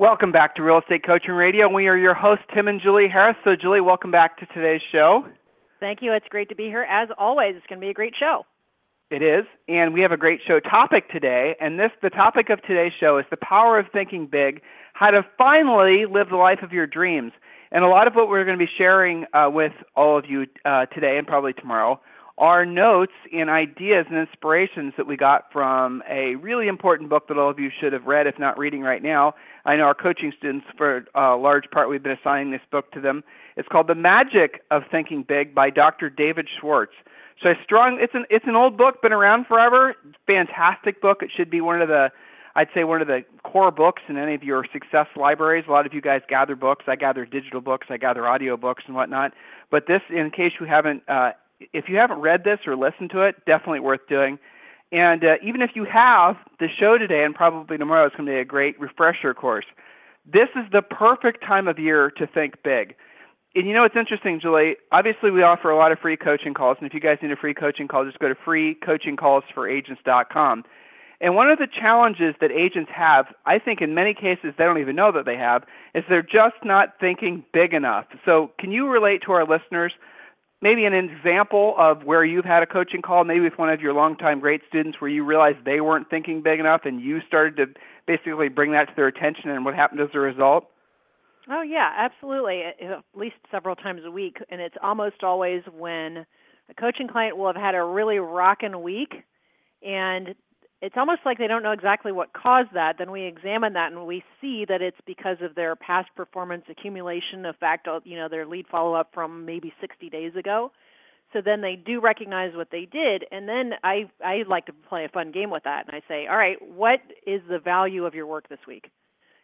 Welcome back to Real Estate Coaching Radio. We are your hosts, Tim and Julie Harris. So, Julie, welcome back to today's show. Thank you. It's great to be here. As always, it's going to be a great show. It is, and we have a great show topic today. And this, the topic of today's show is the power of thinking big, how to finally live the life of your dreams. And a lot of what we're going to be sharing uh, with all of you uh, today and probably tomorrow are notes and ideas and inspirations that we got from a really important book that all of you should have read, if not reading right now. I know our coaching students, for a large part, we've been assigning this book to them. It's called The Magic of Thinking Big by Dr. David Schwartz. So I strong. It's an it's an old book, been around forever. Fantastic book. It should be one of the I'd say one of the core books in any of your success libraries. A lot of you guys gather books. I gather digital books. I gather audio books and whatnot. But this, in case you haven't uh, if you haven't read this or listened to it, definitely worth doing. And uh, even if you have, the show today and probably tomorrow is going to be a great refresher course. This is the perfect time of year to think big. And you know what's interesting, Julie? Obviously, we offer a lot of free coaching calls. And if you guys need a free coaching call, just go to freecoachingcallsforagents.com. And one of the challenges that agents have, I think in many cases they don't even know that they have, is they're just not thinking big enough. So, can you relate to our listeners maybe an example of where you've had a coaching call, maybe with one of your longtime great students, where you realized they weren't thinking big enough, and you started to basically bring that to their attention, and what happened as a result? Oh yeah, absolutely. At least several times a week, and it's almost always when a coaching client will have had a really rocking week, and it's almost like they don't know exactly what caused that. Then we examine that and we see that it's because of their past performance accumulation, of fact, you know, their lead follow up from maybe 60 days ago. So then they do recognize what they did, and then I I like to play a fun game with that, and I say, all right, what is the value of your work this week?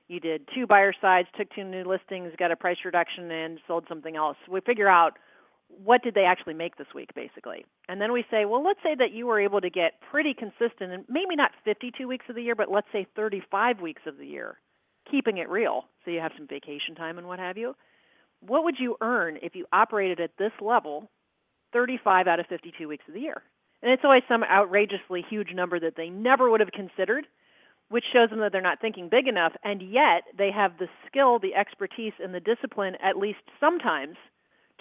You did two buyer sides, took two new listings, got a price reduction, and sold something else. We figure out what did they actually make this week, basically. And then we say, well, let's say that you were able to get pretty consistent, and maybe not 52 weeks of the year, but let's say 35 weeks of the year, keeping it real, so you have some vacation time and what have you. What would you earn if you operated at this level 35 out of 52 weeks of the year? And it's always some outrageously huge number that they never would have considered, which shows them that they're not thinking big enough, and yet they have the skill, the expertise, and the discipline, at least sometimes –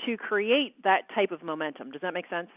to create that type of momentum. Does that make sense?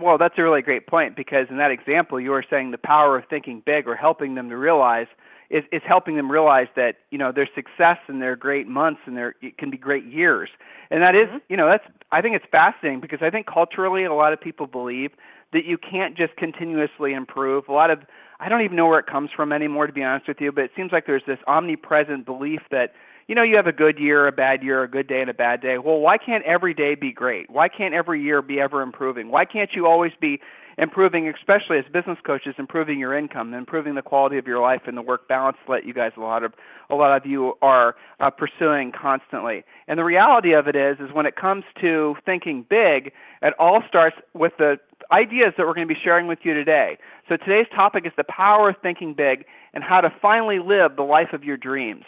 well, that's a really great point because in that example, you were saying the power of thinking big or helping them to realize is, is helping them realize that you know their success and their great months and their it can be great years, and that is, mm-hmm. you know that's I think it's fascinating because I think culturally a lot of people believe that you can't just continuously improve. A lot of I don't even know where it comes from anymore to be honest with you, but it seems like there's this omnipresent belief that you know, you have a good year, a bad year, a good day, and a bad day. Well, why can't every day be great? Why can't every year be ever improving? Why can't you always be improving, especially as business coaches, improving your income, improving the quality of your life and the work balance that you guys a lot of a lot of you are uh, pursuing constantly. And the reality of it is, is when it comes to thinking big, it all starts with the ideas that we're going to be sharing with you today. So today's topic is the power of thinking big and how to finally live the life of your dreams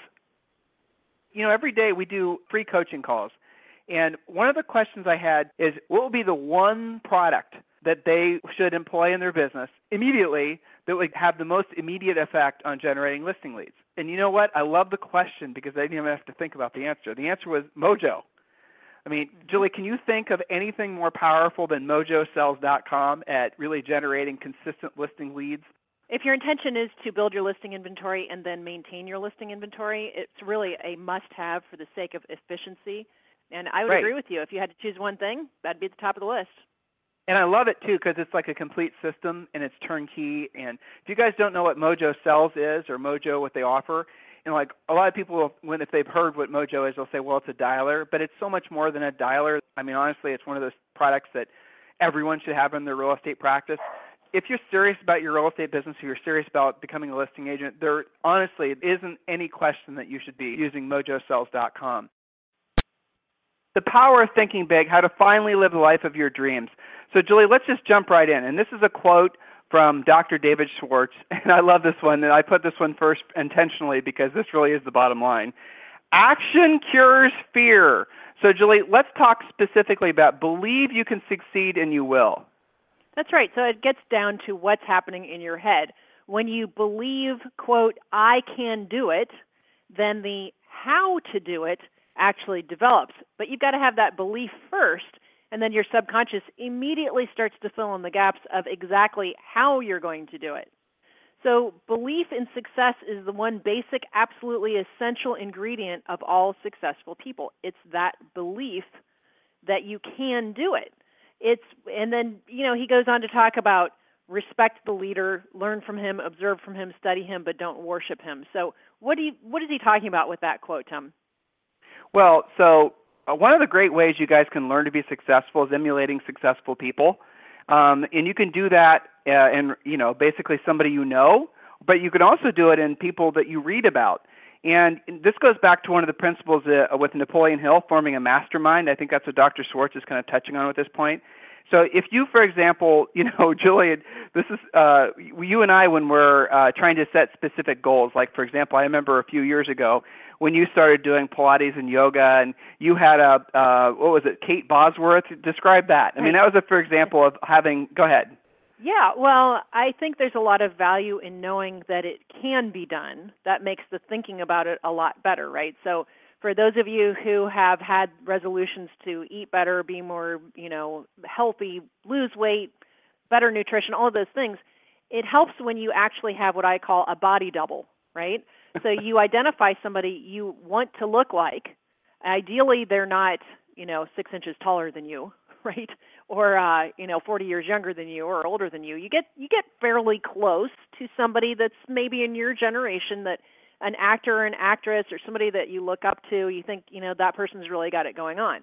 you know, every day we do free coaching calls. And one of the questions I had is what would be the one product that they should employ in their business immediately that would have the most immediate effect on generating listing leads? And you know what? I love the question because I didn't even have to think about the answer. The answer was Mojo. I mean, Julie, can you think of anything more powerful than mojosells.com at really generating consistent listing leads? If your intention is to build your listing inventory and then maintain your listing inventory, it's really a must-have for the sake of efficiency. And I would right. agree with you. If you had to choose one thing, that'd be at the top of the list. And I love it too because it's like a complete system and it's turnkey. And if you guys don't know what Mojo Sells is or Mojo what they offer, know, like a lot of people, when if they've heard what Mojo is, they'll say, well, it's a dialer, but it's so much more than a dialer. I mean, honestly, it's one of those products that everyone should have in their real estate practice if you're serious about your real estate business, if you're serious about becoming a listing agent, there honestly isn't any question that you should be using mojosells.com. the power of thinking big, how to finally live the life of your dreams. So, Julie, let's just jump right in. And this is a quote from Dr. David Schwartz, and I love this one, and I put this one first intentionally because this really is the bottom line. Action cures fear. So, Julie, let's talk specifically about believe you can succeed and you will. That's right. So it gets down to what's happening in your head. When you believe, quote, I can do it, then the how to do it actually develops. But you've got to have that belief first, and then your subconscious immediately starts to fill in the gaps of exactly how you're going to do it. So, belief in success is the one basic, absolutely essential ingredient of all successful people. It's that belief that you can do it. It's and then, you know, he goes on to talk about respect the leader, learn from him, observe from him, study him, but don't worship him. So, what do you, what is he talking about with that quote, Tim? Well, so uh, one of the great ways you guys can learn to be successful is emulating successful people. Um, and you can do that uh, in, you know, basically somebody you know, but you can also do it in people that you read about. And this goes back to one of the principles uh, with Napoleon Hill, forming a mastermind. I think that's what Dr. Schwartz is kind of touching on at this point. So if you, for example, you know, Julian, this is uh, you and I when we're uh, trying to set specific goals. Like for example, I remember a few years ago when you started doing Pilates and yoga, and you had a uh, what was it, Kate Bosworth? Describe that. I mean, that was a for example of having. Go ahead. Yeah, well, I think there's a lot of value in knowing that it can be done. That makes the thinking about it a lot better, right? So for those of you who have had resolutions to eat better, be more, you know, healthy, lose weight, better nutrition, all of those things, it helps when you actually have what I call a body double, right? so you identify somebody you want to look like. Ideally, they're not, you know, six inches taller than you, right? Or uh, you know, 40 years younger than you or older than you. You get you get fairly close to somebody that's maybe in your generation that an actor or an actress or somebody that you look up to, you think, you know, that person's really got it going on.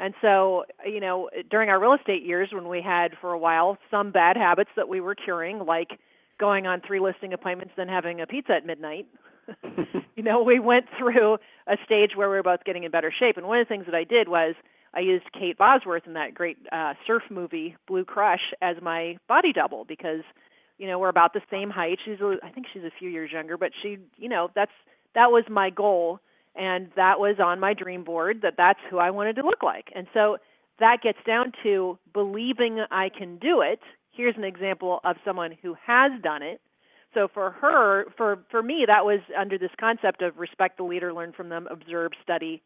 And so, you know, during our real estate years when we had for a while some bad habits that we were curing, like going on three listing appointments, then having a pizza at midnight. you know, we went through a stage where we were both getting in better shape. And one of the things that I did was I used Kate Bosworth in that great uh, surf movie, Blue Crush, as my body double because you know we're about the same height. She's a, i think she's a few years younger but she you know that's that was my goal and that was on my dream board that that's who i wanted to look like. And so that gets down to believing i can do it. Here's an example of someone who has done it. So for her for for me that was under this concept of respect the leader learn from them observe study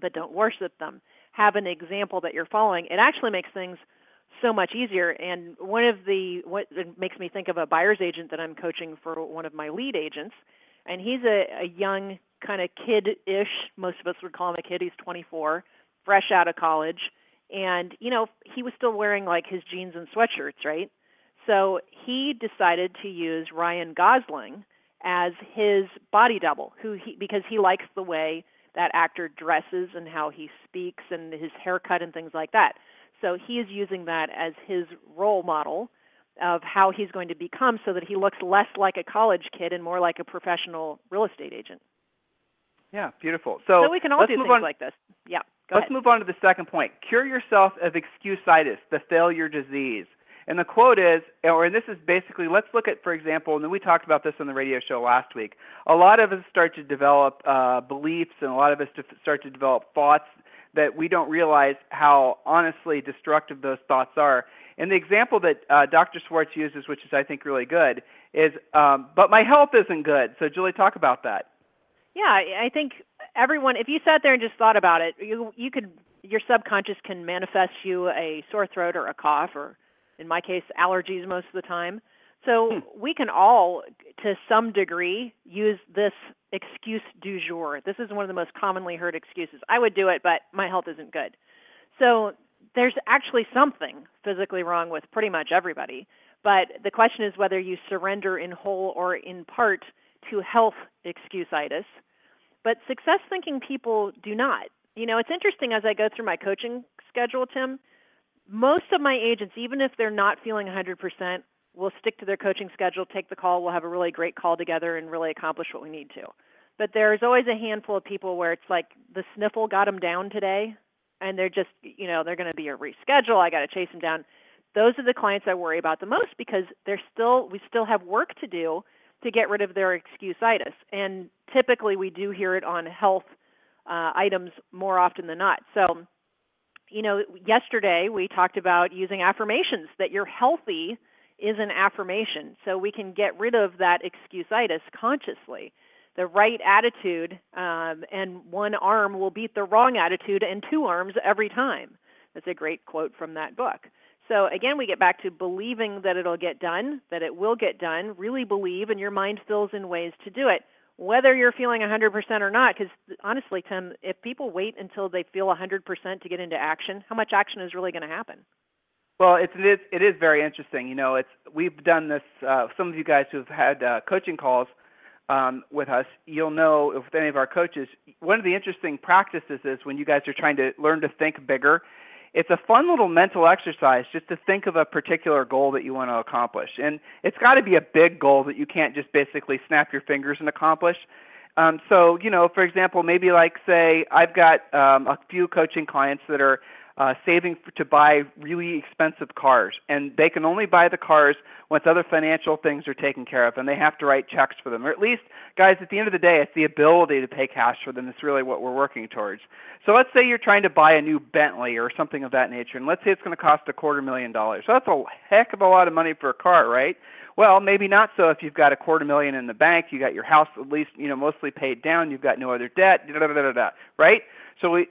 but don't worship them have an example that you're following it actually makes things so much easier. And one of the what makes me think of a buyer's agent that I'm coaching for one of my lead agents, and he's a, a young kind of kid-ish. Most of us would call him a kid. He's 24, fresh out of college, and you know he was still wearing like his jeans and sweatshirts, right? So he decided to use Ryan Gosling as his body double, who he because he likes the way that actor dresses and how he speaks and his haircut and things like that. So he is using that as his role model of how he's going to become so that he looks less like a college kid and more like a professional real estate agent. Yeah, beautiful. So, so we can all do things on. like this. Yeah. let's ahead. move on to the second point. Cure yourself of excusitis, the failure disease. And the quote is, or and this is basically, let's look at, for example, and we talked about this on the radio show last week. A lot of us start to develop uh, beliefs, and a lot of us start to develop thoughts that we don't realize how honestly destructive those thoughts are. And the example that uh, Dr. Schwartz uses, which is I think really good, is um, but my health isn't good. So Julie, talk about that. Yeah, I think everyone, if you sat there and just thought about it, you you could your subconscious can manifest you a sore throat or a cough or, in my case, allergies most of the time. So hmm. we can all, to some degree, use this excuse du jour. This is one of the most commonly heard excuses. I would do it, but my health isn't good. So there's actually something physically wrong with pretty much everybody. But the question is whether you surrender in whole or in part to health excusitis. But success thinking people do not. You know, it's interesting as I go through my coaching schedule, Tim, most of my agents, even if they're not feeling 100%, we'll stick to their coaching schedule, take the call, we'll have a really great call together and really accomplish what we need to. But there's always a handful of people where it's like the sniffle got them down today, and they're just you know they're going to be a reschedule. I got to chase them down. Those are the clients I worry about the most because they're still we still have work to do to get rid of their excuse-itis, and typically we do hear it on health uh, items more often than not. So, you know, yesterday we talked about using affirmations that you're healthy is an affirmation, so we can get rid of that excuse-itis consciously the right attitude, um, and one arm will beat the wrong attitude and two arms every time. That's a great quote from that book. So again, we get back to believing that it'll get done, that it will get done. Really believe, and your mind fills in ways to do it, whether you're feeling 100% or not. Because honestly, Tim, if people wait until they feel 100% to get into action, how much action is really going to happen? Well, it's, it is it is very interesting. You know, it's we've done this. Uh, some of you guys who've had uh, coaching calls um, with us, you'll know with any of our coaches, one of the interesting practices is when you guys are trying to learn to think bigger. It's a fun little mental exercise just to think of a particular goal that you want to accomplish. And it's got to be a big goal that you can't just basically snap your fingers and accomplish. Um, so, you know, for example, maybe like say I've got um, a few coaching clients that are uh, saving to buy really expensive cars, and they can only buy the cars once other financial things are taken care of, and they have to write checks for them. Or at least, guys, at the end of the day, it's the ability to pay cash for them. That's really what we're working towards. So let's say you're trying to buy a new Bentley or something of that nature, and let's say it's going to cost a quarter million dollars. So that's a heck of a lot of money for a car, right? Well, maybe not so if you've got a quarter million in the bank, you got your house at least, you know, mostly paid down, you've got no other debt, da da da da da, right? So we,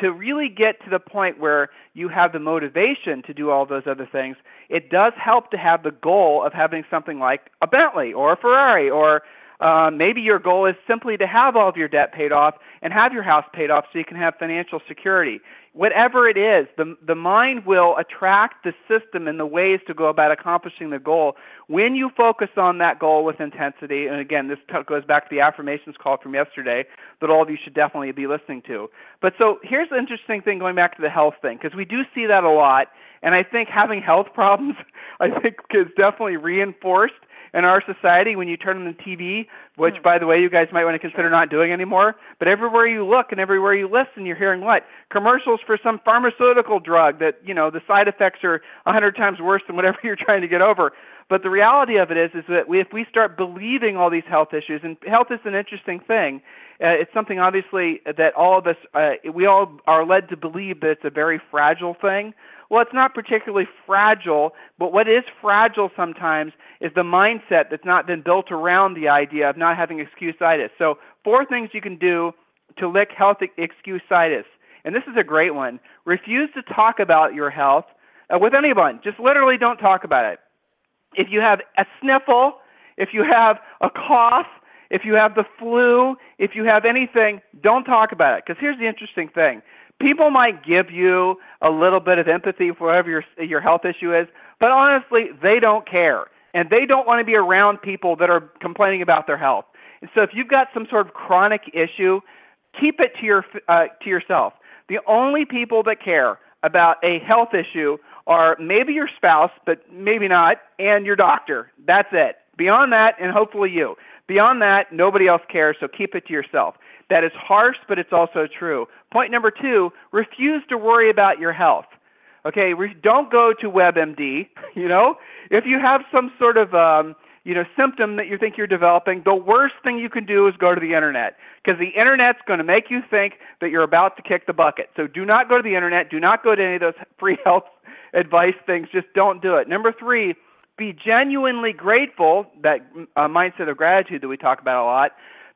to really get to the point where you have the motivation to do all those other things, it does help to have the goal of having something like a Bentley or a Ferrari or uh, maybe your goal is simply to have all of your debt paid off and have your house paid off so you can have financial security. Whatever it is, the, the mind will attract the system and the ways to go about accomplishing the goal when you focus on that goal with intensity. And again, this goes back to the affirmations call from yesterday that all of you should definitely be listening to. But so here's the interesting thing going back to the health thing, because we do see that a lot. And I think having health problems, I think, is definitely reinforced in our society when you turn on the TV, which mm. by the way you guys might want to consider not doing anymore. But everywhere you look and everywhere you listen, you're hearing what commercials for some pharmaceutical drug that you know the side effects are a hundred times worse than whatever you're trying to get over. But the reality of it is, is that we, if we start believing all these health issues, and health is an interesting thing, uh, it's something obviously that all of us, uh, we all are led to believe that it's a very fragile thing. Well, it's not particularly fragile, but what is fragile sometimes is the mindset that's not been built around the idea of not having excuse-itis. So, four things you can do to lick health excuse-itis. And this is a great one. Refuse to talk about your health uh, with anyone. Just literally don't talk about it. If you have a sniffle, if you have a cough, if you have the flu, if you have anything, don't talk about it. Because here's the interesting thing people might give you a little bit of empathy for whatever your your health issue is, but honestly, they don't care, and they don't want to be around people that are complaining about their health. And so, if you've got some sort of chronic issue, keep it to your uh, to yourself. The only people that care about a health issue are maybe your spouse, but maybe not, and your doctor. That's it. Beyond that, and hopefully you. Beyond that, nobody else cares, so keep it to yourself. That is harsh, but it's also true. Point number two refuse to worry about your health. Okay, don't go to WebMD. You know, if you have some sort of um, you know symptom that you think you're developing, the worst thing you can do is go to the internet because the internet's going to make you think that you're about to kick the bucket. So do not go to the internet. Do not go to any of those free health advice things. Just don't do it. Number three, be genuinely grateful. That uh, mindset of gratitude that we talk about a lot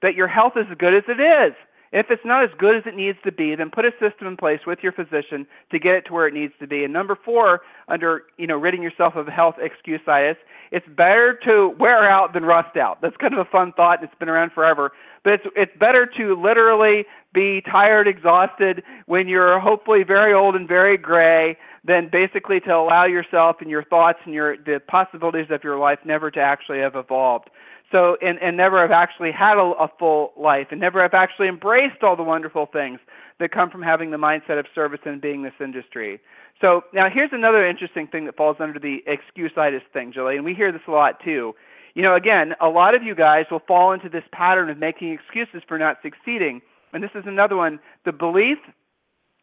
that your health is as good as it is. If it's not as good as it needs to be, then put a system in place with your physician to get it to where it needs to be. And number four, under you know ridding yourself of health excuse-itis, it's better to wear out than rust out. That's kind of a fun thought. And it's been around forever, but it's it's better to literally be tired, exhausted when you're hopefully very old and very gray than basically to allow yourself and your thoughts and your the possibilities of your life never to actually have evolved so and, and never have actually had a, a full life and never have actually embraced all the wonderful things that come from having the mindset of service and being this industry. So now here's another interesting thing that falls under the excuse-itis thing, Julie, and we hear this a lot too. You know, again, a lot of you guys will fall into this pattern of making excuses for not succeeding. And this is another one. The belief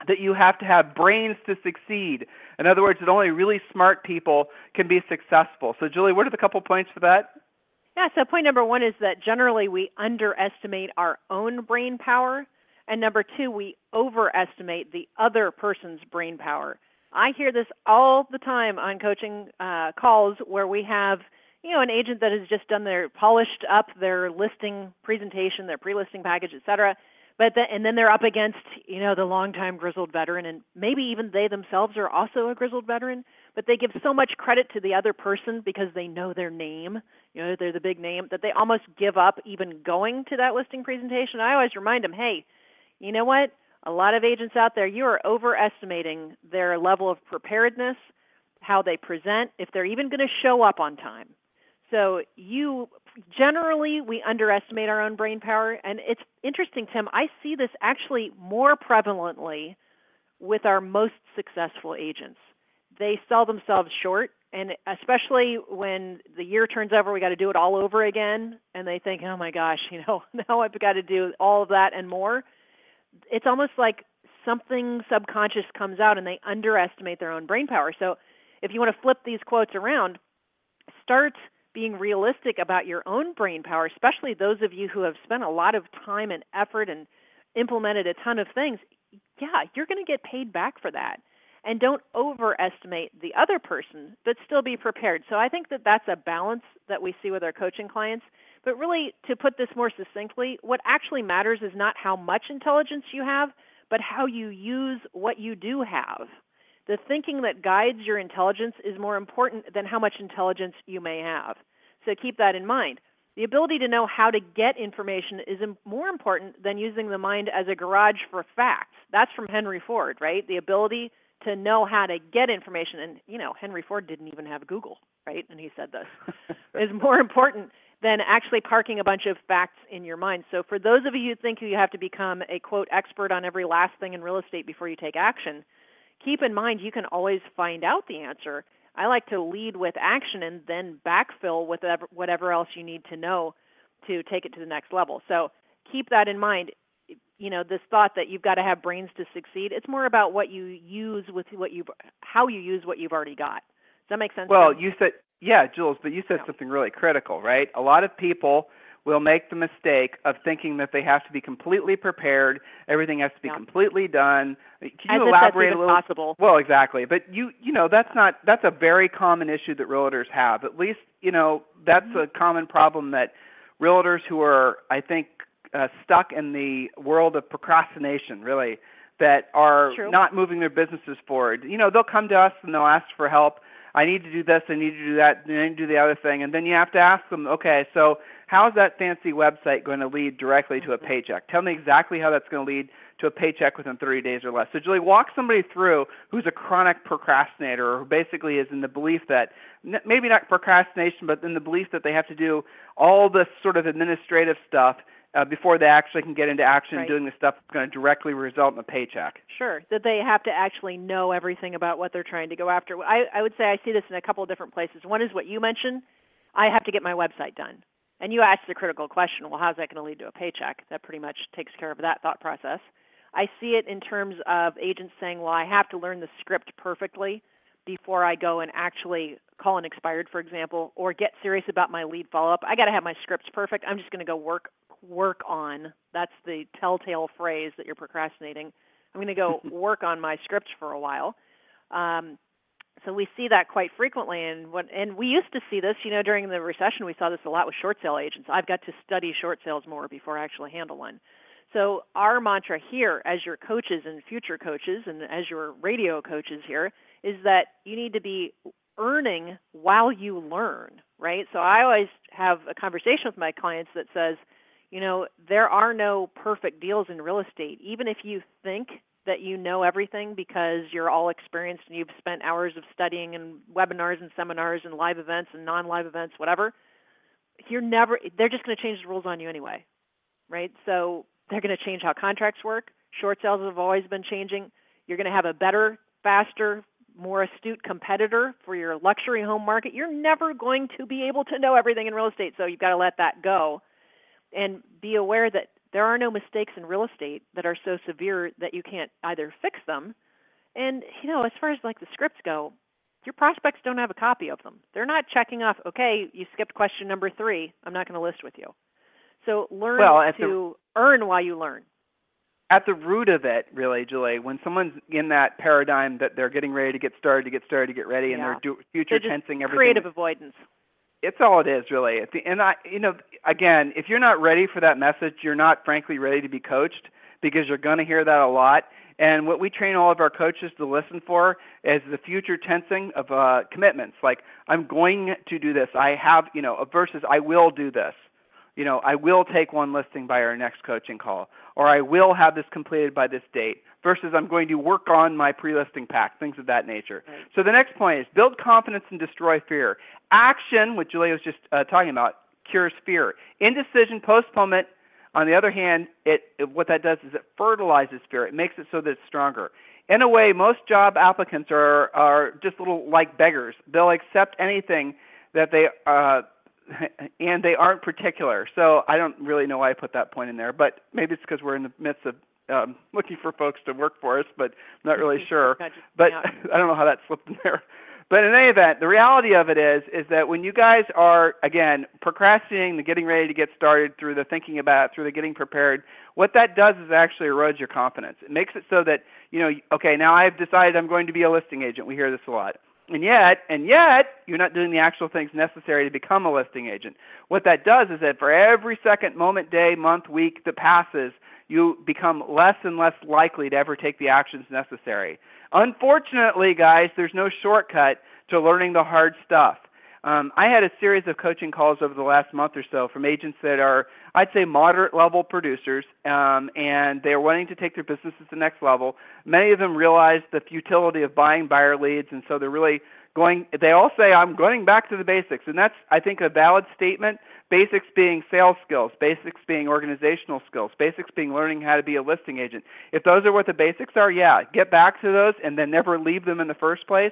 that you have to have brains to succeed. In other words, that only really smart people can be successful. So, Julie, what are the couple points for that? Yeah, so point number one is that generally we underestimate our own brain power. And number two, we overestimate the other person's brain power. I hear this all the time on coaching uh, calls where we have, you know, an agent that has just done their polished up their listing presentation, their pre-listing package, et cetera, but the, and then they're up against you know the longtime grizzled veteran and maybe even they themselves are also a grizzled veteran but they give so much credit to the other person because they know their name you know they're the big name that they almost give up even going to that listing presentation. I always remind them hey you know what? A lot of agents out there you are overestimating their level of preparedness how they present if they're even going to show up on time. So you generally we underestimate our own brain power and it's interesting tim i see this actually more prevalently with our most successful agents they sell themselves short and especially when the year turns over we got to do it all over again and they think oh my gosh you know now i've got to do all of that and more. It's almost like something subconscious comes out and they underestimate their own brain power. So if you want to flip these quotes around start being realistic about your own brain power, especially those of you who have spent a lot of time and effort and implemented a ton of things, yeah, you're going to get paid back for that. And don't overestimate the other person, but still be prepared. So I think that that's a balance that we see with our coaching clients. But really, to put this more succinctly, what actually matters is not how much intelligence you have, but how you use what you do have. The thinking that guides your intelligence is more important than how much intelligence you may have. So keep that in mind. The ability to know how to get information is more important than using the mind as a garage for facts. That's from Henry Ford, right? The ability to know how to get information. And, you know, Henry Ford didn't even have Google, right? And he said this is more important than actually parking a bunch of facts in your mind. So, for those of you who think you have to become a quote expert on every last thing in real estate before you take action, keep in mind you can always find out the answer. I like to lead with action and then backfill with whatever else you need to know to take it to the next level. So keep that in mind. You know, this thought that you've got to have brains to succeed. It's more about what you use with what you how you use what you've already got. Does that make sense? Well, you said yeah, Jules, but you said something really critical, right? A lot of people will make the mistake of thinking that they have to be completely prepared, everything has to be yeah. completely done. Can you As elaborate a little? Possible. Well, exactly. But you you know, that's not that's a very common issue that realtors have. At least, you know, that's mm-hmm. a common problem that realtors who are I think uh, stuck in the world of procrastination, really, that are True. not moving their businesses forward. You know, they'll come to us and they'll ask for help. I need to do this, I need to do that, I need to do the other thing. And then you have to ask them, okay, so how is that fancy website going to lead directly to a paycheck? Tell me exactly how that's going to lead to a paycheck within 30 days or less. So, Julie, walk somebody through who's a chronic procrastinator or who basically is in the belief that maybe not procrastination, but in the belief that they have to do all this sort of administrative stuff uh, before they actually can get into action right. doing the stuff that's going to directly result in a paycheck. Sure, that they have to actually know everything about what they're trying to go after. I, I would say I see this in a couple of different places. One is what you mentioned. I have to get my website done. And you asked the critical question, well, how's that going to lead to a paycheck? That pretty much takes care of that thought process. I see it in terms of agents saying, well, I have to learn the script perfectly before I go and actually call an expired, for example, or get serious about my lead follow up. I got to have my scripts perfect. I'm just going to go work work on. That's the telltale phrase that you're procrastinating. I'm going to go work on my scripts for a while. Um, so we see that quite frequently and what and we used to see this you know during the recession we saw this a lot with short sale agents i've got to study short sales more before i actually handle one so our mantra here as your coaches and future coaches and as your radio coaches here is that you need to be earning while you learn right so i always have a conversation with my clients that says you know there are no perfect deals in real estate. Even if you think that you know everything because you're all experienced and you've spent hours of studying and webinars and seminars and live events and non-live events whatever you're never they're just going to change the rules on you anyway right? So they're going to change how contracts work. Short sales have always been changing. You're going to have a better faster more astute competitor for your luxury home market. You're never going to be able to know everything in real estate so you've got to let that go and be aware that there are no mistakes in real estate that are so severe that you can't either fix them. And, you know, as far as like the scripts go, your prospects don't have a copy of them. They're not checking off, okay, you skipped question number three. I'm not going to list with you. So learn well, to the, earn while you learn. At the root of it, really, Julie, when someone's in that paradigm that they're getting ready to get started, to get started, to get ready, yeah. and they're do, future they're tensing everything. Creative avoidance. It's all it is, really. And I, you know, again, if you're not ready for that message, you're not frankly ready to be coached because you're going to hear that a lot. And what we train all of our coaches to listen for is the future tensing of uh, commitments. Like, I'm going to do this. I have, you know, versus I will do this. You know, I will take one listing by our next coaching call, or I will have this completed by this date, versus I'm going to work on my pre listing pack, things of that nature. Right. So the next point is build confidence and destroy fear. Action, what Julia was just uh, talking about, cures fear. Indecision, postponement, on the other hand, it, it, what that does is it fertilizes fear. It makes it so that it's stronger. In a way, most job applicants are are just little like beggars. They'll accept anything that they uh, and they aren't particular. So I don't really know why I put that point in there, but maybe it's because we're in the midst of um, looking for folks to work for us, but I'm not really sure. But I don't know how that slipped in there. But in any event, the reality of it is is that when you guys are again procrastinating the getting ready to get started through the thinking about through the getting prepared, what that does is actually erodes your confidence. It makes it so that you know, okay, now I've decided I'm going to be a listing agent. We hear this a lot. And yet, and yet, you're not doing the actual things necessary to become a listing agent. What that does is that for every second, moment, day, month, week that passes, you become less and less likely to ever take the actions necessary. Unfortunately, guys, there's no shortcut to learning the hard stuff. Um, I had a series of coaching calls over the last month or so from agents that are, I'd say, moderate level producers, um, and they're wanting to take their businesses to the next level. Many of them realize the futility of buying buyer leads, and so they're really going. They all say, "I'm going back to the basics," and that's, I think, a valid statement. Basics being sales skills, basics being organizational skills, basics being learning how to be a listing agent. If those are what the basics are, yeah, get back to those and then never leave them in the first place.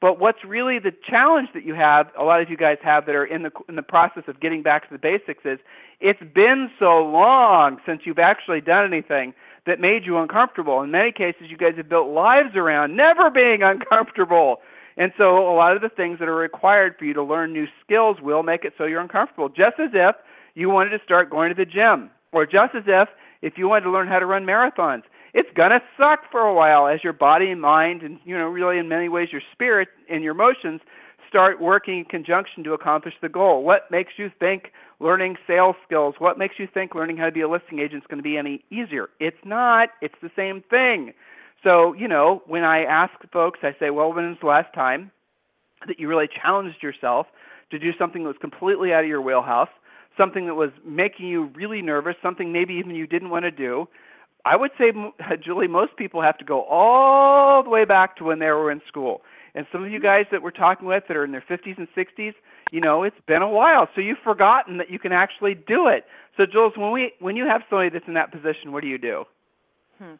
But what's really the challenge that you have, a lot of you guys have that are in the in the process of getting back to the basics is it's been so long since you've actually done anything that made you uncomfortable. In many cases, you guys have built lives around never being uncomfortable. And so a lot of the things that are required for you to learn new skills will make it so you're uncomfortable. Just as if you wanted to start going to the gym, or just as if if you wanted to learn how to run marathons it's gonna suck for a while as your body and mind and you know really in many ways your spirit and your emotions start working in conjunction to accomplish the goal. What makes you think learning sales skills? What makes you think learning how to be a listing agent is going to be any easier? It's not. It's the same thing. So, you know, when I ask folks, I say, well, when was the last time that you really challenged yourself to do something that was completely out of your wheelhouse, something that was making you really nervous, something maybe even you didn't want to do, I would say, Julie, most people have to go all the way back to when they were in school. And some of you guys that we're talking with that are in their 50s and 60s, you know, it's been a while, so you've forgotten that you can actually do it. So, Jules, when we when you have somebody that's in that position, what do you do? Hmm.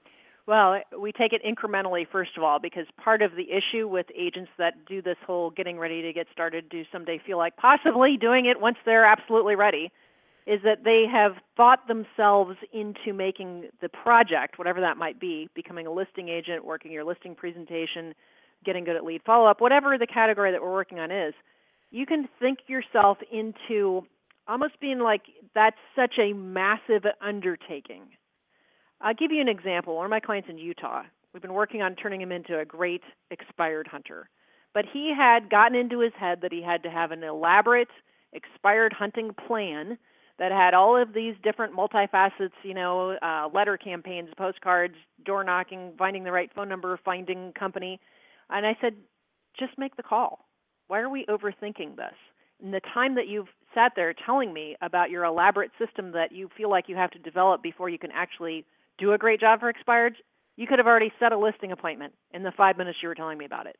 Well, we take it incrementally first of all because part of the issue with agents that do this whole getting ready to get started do someday feel like possibly doing it once they're absolutely ready is that they have thought themselves into making the project, whatever that might be, becoming a listing agent, working your listing presentation, getting good at lead follow up, whatever the category that we're working on is, you can think yourself into almost being like that's such a massive undertaking. I'll give you an example. One of my clients in Utah, we've been working on turning him into a great expired hunter. But he had gotten into his head that he had to have an elaborate expired hunting plan that had all of these different multifacets, you know, uh, letter campaigns, postcards, door knocking, finding the right phone number, finding company. And I said, just make the call. Why are we overthinking this? And the time that you've sat there telling me about your elaborate system that you feel like you have to develop before you can actually do a great job for expireds, you could have already set a listing appointment in the five minutes you were telling me about it.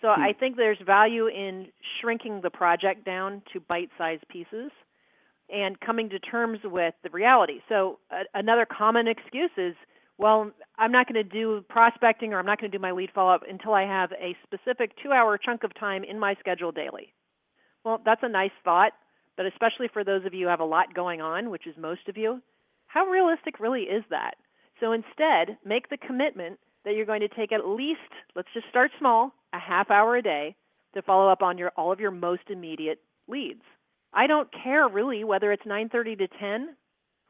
So hmm. I think there's value in shrinking the project down to bite sized pieces and coming to terms with the reality. So uh, another common excuse is, well, I'm not going to do prospecting or I'm not going to do my lead follow up until I have a specific two hour chunk of time in my schedule daily. Well, that's a nice thought, but especially for those of you who have a lot going on, which is most of you, How realistic really is that? So instead, make the commitment that you're going to take at least, let's just start small, a half hour a day to follow up on your all of your most immediate leads. I don't care really whether it's 9:30 to 10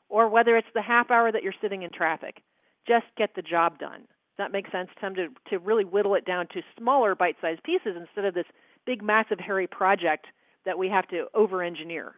or whether it's the half hour that you're sitting in traffic. Just get the job done. Does that make sense, Tim, to, to really whittle it down to smaller bite sized pieces instead of this big, massive, hairy project that we have to over engineer?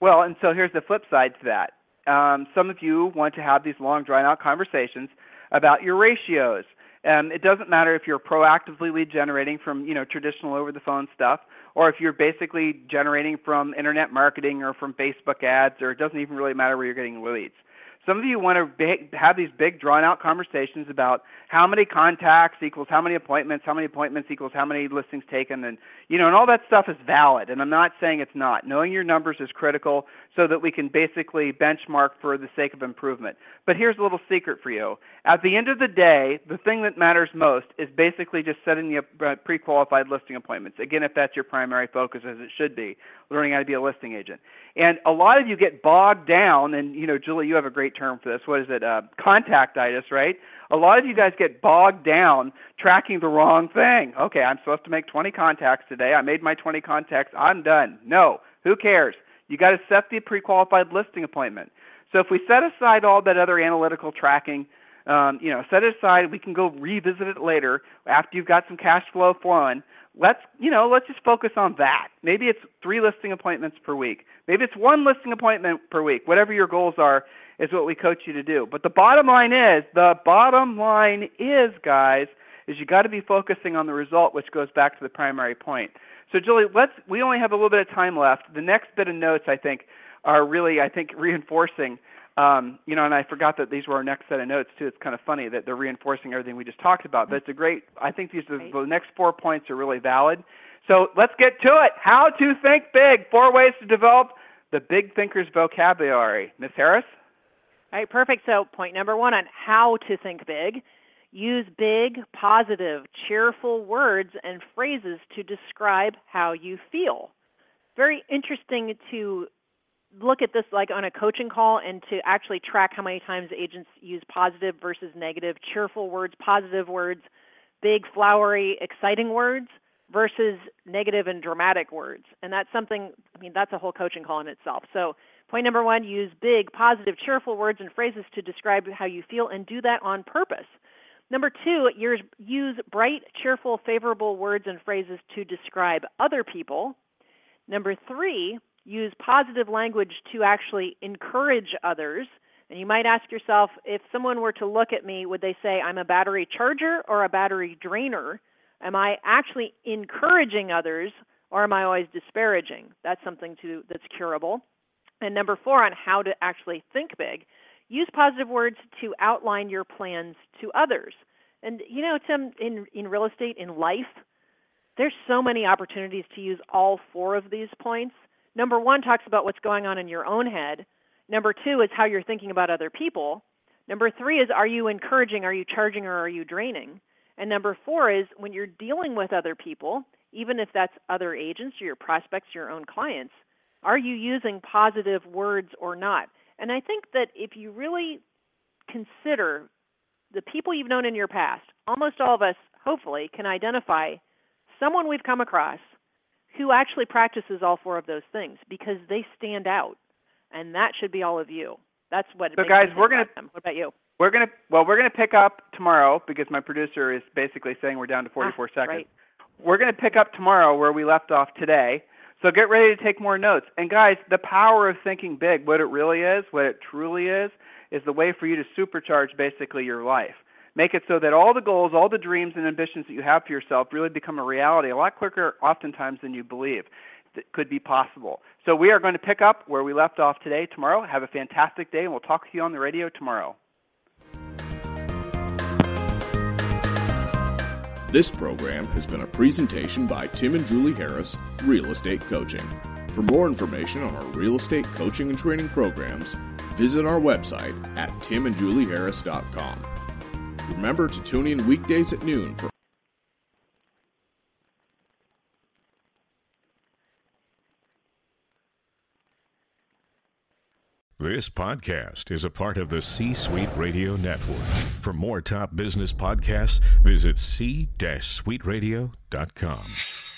Well, and so here's the flip side to that. Um, some of you want to have these long, drawn out conversations about your ratios. And it doesn't matter if you're proactively lead generating from you know traditional over the phone stuff, or if you're basically generating from internet marketing or from Facebook ads, or it doesn't even really matter where you're getting leads. Some of you want to have these big drawn out conversations about how many contacts equals how many appointments, how many appointments equals how many listings taken, and you know, and all that stuff is valid. And I'm not saying it's not. Knowing your numbers is critical so that we can basically benchmark for the sake of improvement. But here's a little secret for you. At the end of the day, the thing that matters most is basically just setting the uh, pre-qualified listing appointments. Again, if that's your primary focus, as it should be, learning how to be a listing agent. And a lot of you get bogged down, and you know, Julie, you have a great term for this. What is it? Uh, contactitis, right? A lot of you guys get bogged down tracking the wrong thing. Okay, I'm supposed to make 20 contacts today. I made my 20 contacts. I'm done. No, who cares? You got to set the pre-qualified listing appointment. So if we set aside all that other analytical tracking, um, you know, set it aside. We can go revisit it later after you've got some cash flow flowing. Let's, you know, let's just focus on that. Maybe it's three listing appointments per week. Maybe it's one listing appointment per week. Whatever your goals are is what we coach you to do. But the bottom line is, the bottom line is, guys, is you got to be focusing on the result, which goes back to the primary point. So, Julie, let's. We only have a little bit of time left. The next bit of notes, I think, are really, I think, reinforcing. Um, you know, and I forgot that these were our next set of notes too. It's kind of funny that they're reinforcing everything we just talked about. But it's a great. I think these are, the next four points are really valid. So let's get to it. How to think big. Four ways to develop the big thinker's vocabulary. Miss Harris. All right, perfect. So point number one on how to think big Use big, positive, cheerful words and phrases to describe how you feel. Very interesting to look at this like on a coaching call and to actually track how many times agents use positive versus negative, cheerful words, positive words, big, flowery, exciting words versus negative and dramatic words. And that's something, I mean, that's a whole coaching call in itself. So, point number one use big, positive, cheerful words and phrases to describe how you feel and do that on purpose. Number two, use bright, cheerful, favorable words and phrases to describe other people. Number three, use positive language to actually encourage others. And you might ask yourself if someone were to look at me, would they say I'm a battery charger or a battery drainer? Am I actually encouraging others or am I always disparaging? That's something to, that's curable. And number four, on how to actually think big, Use positive words to outline your plans to others. And you know, Tim, in in real estate, in life, there's so many opportunities to use all four of these points. Number one talks about what's going on in your own head. Number two is how you're thinking about other people. Number three is are you encouraging, are you charging, or are you draining? And number four is when you're dealing with other people, even if that's other agents or your prospects, your own clients, are you using positive words or not? And I think that if you really consider the people you've known in your past, almost all of us, hopefully, can identify someone we've come across who actually practices all four of those things because they stand out. And that should be all of you. That's what. It is. So, guys, we're gonna. What about you? We're gonna. Well, we're gonna pick up tomorrow because my producer is basically saying we're down to 44 ah, seconds. Right. We're gonna pick up tomorrow where we left off today. So get ready to take more notes. And guys, the power of thinking big, what it really is, what it truly is, is the way for you to supercharge basically your life. Make it so that all the goals, all the dreams and ambitions that you have for yourself really become a reality a lot quicker, oftentimes, than you believe that could be possible. So we are going to pick up where we left off today, tomorrow. Have a fantastic day, and we'll talk to you on the radio tomorrow. This program has been a presentation by Tim and Julie Harris, Real Estate Coaching. For more information on our real estate coaching and training programs, visit our website at timandjulieharris.com. Remember to tune in weekdays at noon for This podcast is a part of the C Suite Radio Network. For more top business podcasts, visit c-suiteradio.com.